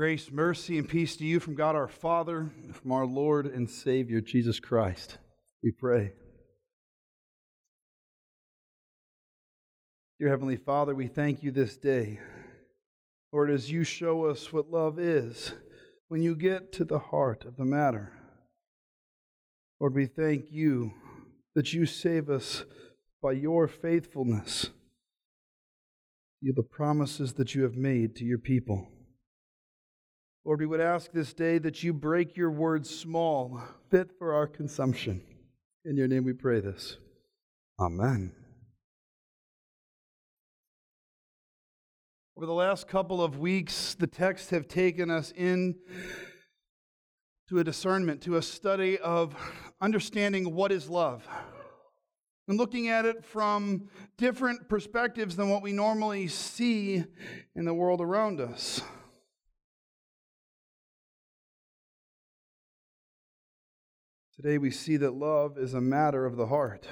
Grace, mercy, and peace to you from God our Father, from our Lord and Savior, Jesus Christ. We pray. Dear Heavenly Father, we thank you this day. Lord, as you show us what love is, when you get to the heart of the matter. Lord, we thank you that you save us by your faithfulness, you the promises that you have made to your people. Lord, we would ask this day that you break your word small, fit for our consumption. In your name we pray this. Amen. Over the last couple of weeks, the texts have taken us in to a discernment, to a study of understanding what is love and looking at it from different perspectives than what we normally see in the world around us. Today we see that love is a matter of the heart.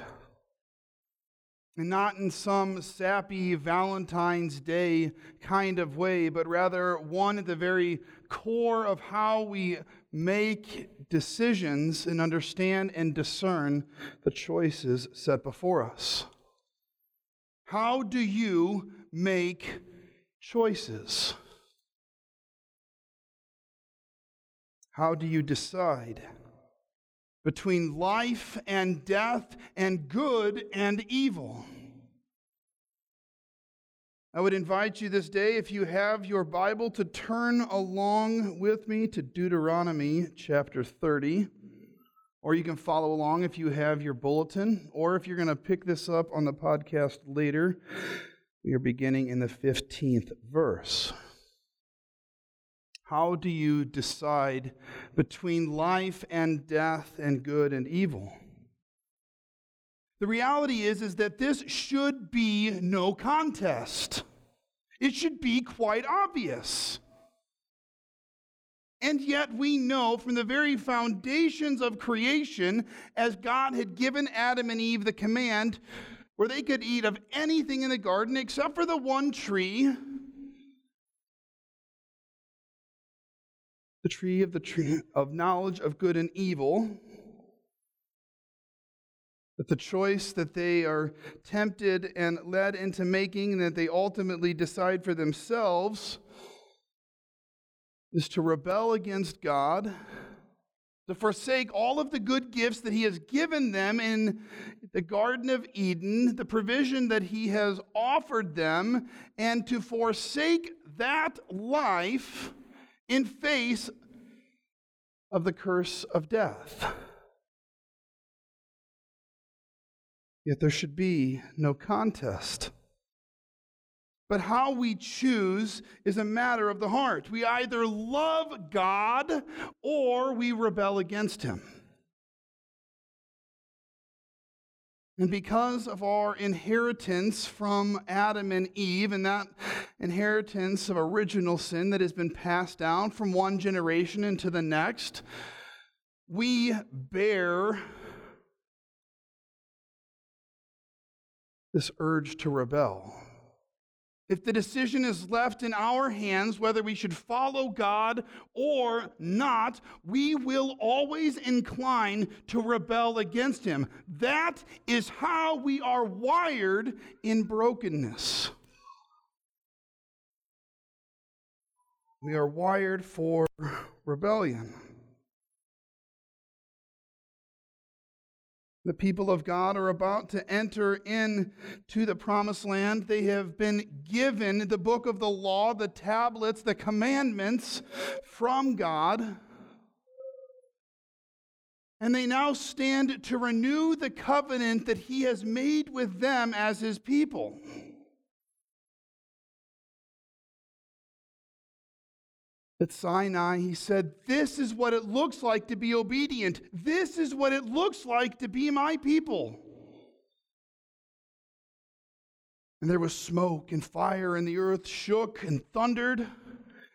And not in some sappy Valentine's Day kind of way, but rather one at the very core of how we make decisions and understand and discern the choices set before us. How do you make choices? How do you decide? Between life and death and good and evil. I would invite you this day, if you have your Bible, to turn along with me to Deuteronomy chapter 30. Or you can follow along if you have your bulletin, or if you're going to pick this up on the podcast later. We are beginning in the 15th verse. How do you decide between life and death and good and evil? The reality is, is that this should be no contest. It should be quite obvious. And yet, we know from the very foundations of creation, as God had given Adam and Eve the command, where they could eat of anything in the garden except for the one tree the tree of the tree of knowledge of good and evil that the choice that they are tempted and led into making and that they ultimately decide for themselves is to rebel against God, to forsake all of the good gifts that He has given them in the Garden of Eden, the provision that He has offered them, and to forsake that life in face of the curse of death. Yet there should be no contest. But how we choose is a matter of the heart. We either love God or we rebel against Him. And because of our inheritance from Adam and Eve, and that inheritance of original sin that has been passed down from one generation into the next, we bear this urge to rebel. If the decision is left in our hands, whether we should follow God or not, we will always incline to rebel against Him. That is how we are wired in brokenness. We are wired for rebellion. The people of God are about to enter into the promised land. They have been given the book of the law, the tablets, the commandments from God. And they now stand to renew the covenant that He has made with them as His people. At Sinai, he said, This is what it looks like to be obedient. This is what it looks like to be my people. And there was smoke and fire, and the earth shook and thundered.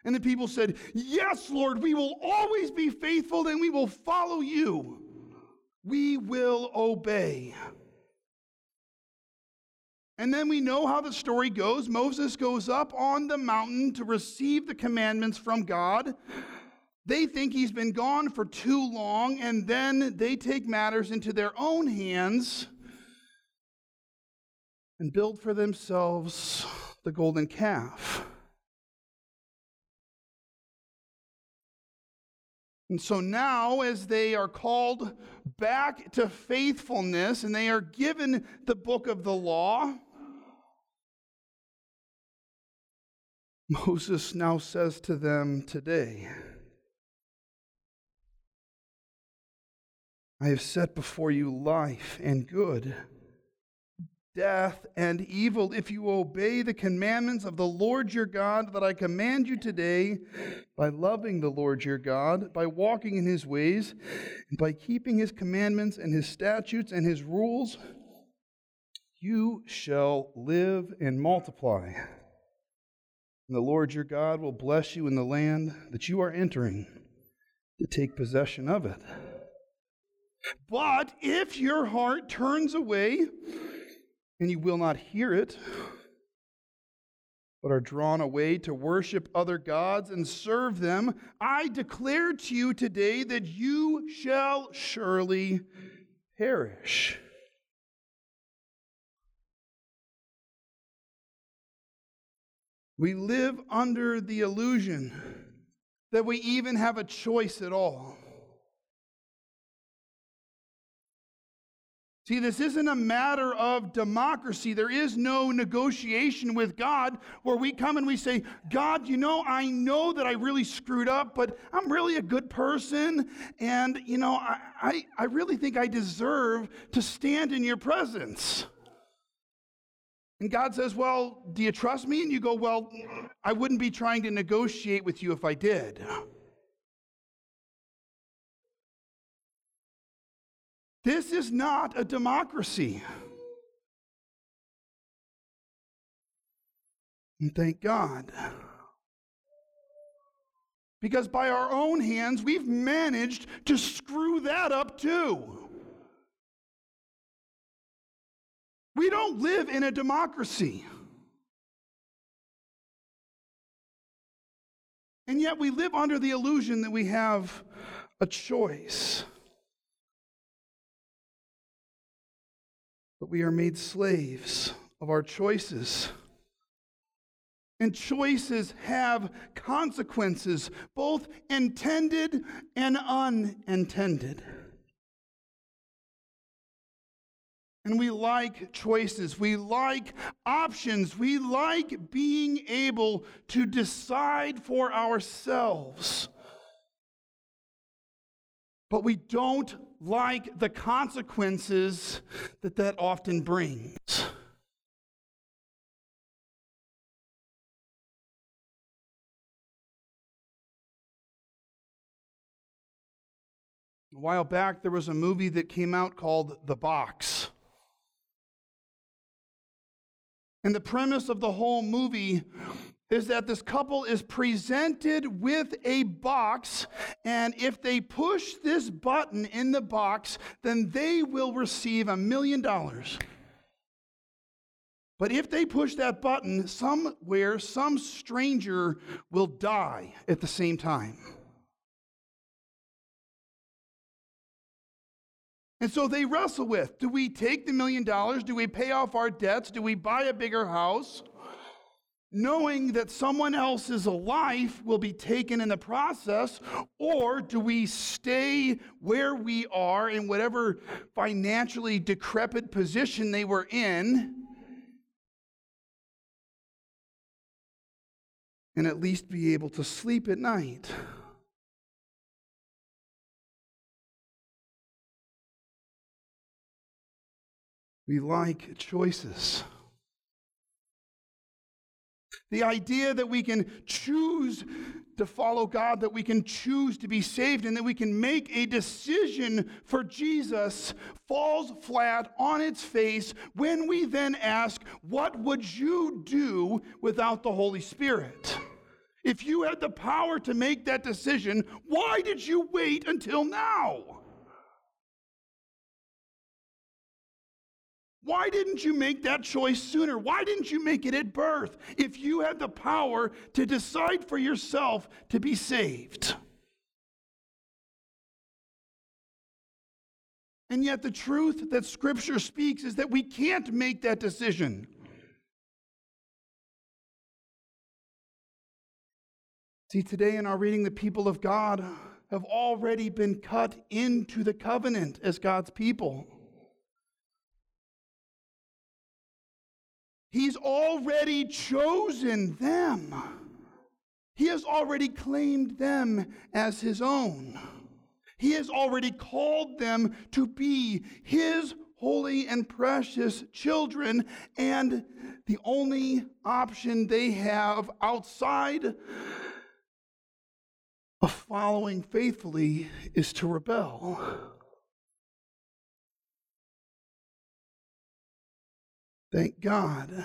And the people said, Yes, Lord, we will always be faithful and we will follow you. We will obey. And then we know how the story goes. Moses goes up on the mountain to receive the commandments from God. They think he's been gone for too long, and then they take matters into their own hands and build for themselves the golden calf. And so now, as they are called back to faithfulness and they are given the book of the law, Moses now says to them today, I have set before you life and good death and evil if you obey the commandments of the Lord your God that I command you today by loving the Lord your God, by walking in his ways, and by keeping his commandments and his statutes and his rules, you shall live and multiply. And the Lord your God will bless you in the land that you are entering to take possession of it. But if your heart turns away, and you will not hear it, but are drawn away to worship other gods and serve them, I declare to you today that you shall surely perish. We live under the illusion that we even have a choice at all. See, this isn't a matter of democracy. There is no negotiation with God where we come and we say, God, you know, I know that I really screwed up, but I'm really a good person. And, you know, I, I, I really think I deserve to stand in your presence. And God says, Well, do you trust me? And you go, Well, I wouldn't be trying to negotiate with you if I did. This is not a democracy. And thank God. Because by our own hands, we've managed to screw that up too. We don't live in a democracy. And yet we live under the illusion that we have a choice. But we are made slaves of our choices. And choices have consequences, both intended and unintended. And we like choices. We like options. We like being able to decide for ourselves but we don't like the consequences that that often brings. A while back, there was a movie that came out called The Box. And the premise of the whole movie is that this couple is presented with a box, and if they push this button in the box, then they will receive a million dollars. But if they push that button, somewhere, some stranger will die at the same time. And so they wrestle with do we take the million dollars? Do we pay off our debts? Do we buy a bigger house? Knowing that someone else's life will be taken in the process, or do we stay where we are in whatever financially decrepit position they were in and at least be able to sleep at night? We like choices. The idea that we can choose to follow God, that we can choose to be saved, and that we can make a decision for Jesus falls flat on its face when we then ask, What would you do without the Holy Spirit? If you had the power to make that decision, why did you wait until now? Why didn't you make that choice sooner? Why didn't you make it at birth if you had the power to decide for yourself to be saved? And yet, the truth that Scripture speaks is that we can't make that decision. See, today in our reading, the people of God have already been cut into the covenant as God's people. He's already chosen them. He has already claimed them as his own. He has already called them to be his holy and precious children, and the only option they have outside of following faithfully is to rebel. Thank God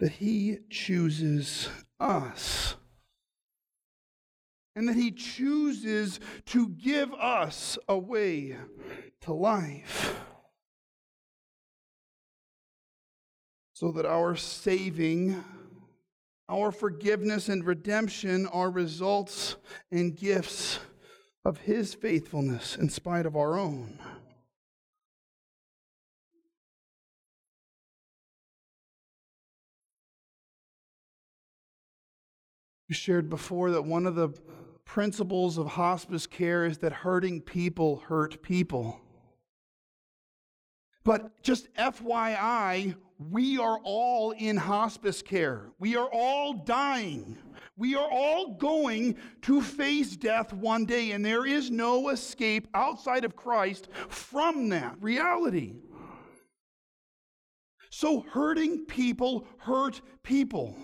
that He chooses us and that He chooses to give us a way to life. So that our saving, our forgiveness and redemption are results and gifts of His faithfulness in spite of our own. We shared before that one of the principles of hospice care is that hurting people hurt people. But just FYI, we are all in hospice care. We are all dying. We are all going to face death one day, and there is no escape outside of Christ from that reality. So, hurting people hurt people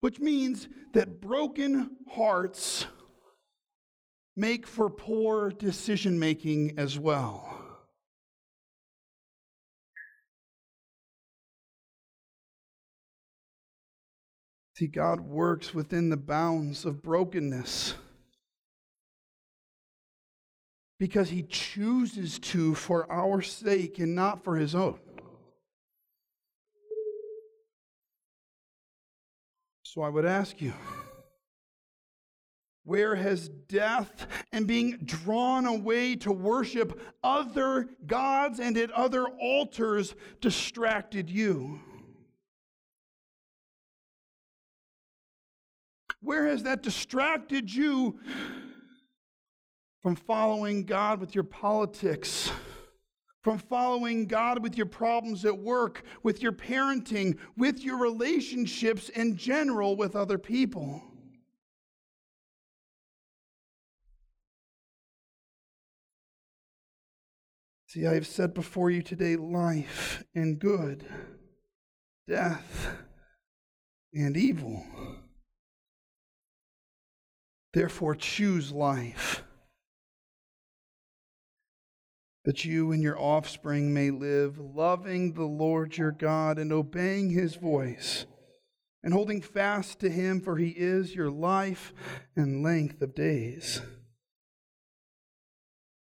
which means that broken hearts make for poor decision making as well. See, God works within the bounds of brokenness because He chooses to for our sake and not for His own. So I would ask you, where has death and being drawn away to worship other gods and at other altars distracted you? Where has that distracted you from following God with your politics? From following God with your problems at work, with your parenting, with your relationships in general with other people. See, I have set before you today life and good, death and evil. Therefore, choose life that you and your offspring may live, loving the Lord your God and obeying his voice, and holding fast to him, for he is your life and length of days.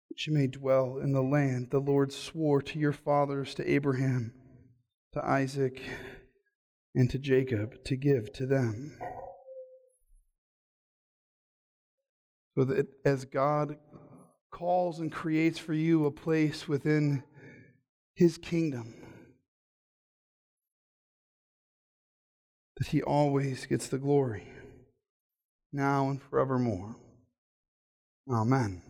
That you may dwell in the land the Lord swore to your fathers, to Abraham, to Isaac, and to Jacob, to give to them. So that as God calls and creates for you a place within His kingdom. That He always gets the glory, now and forevermore. Amen.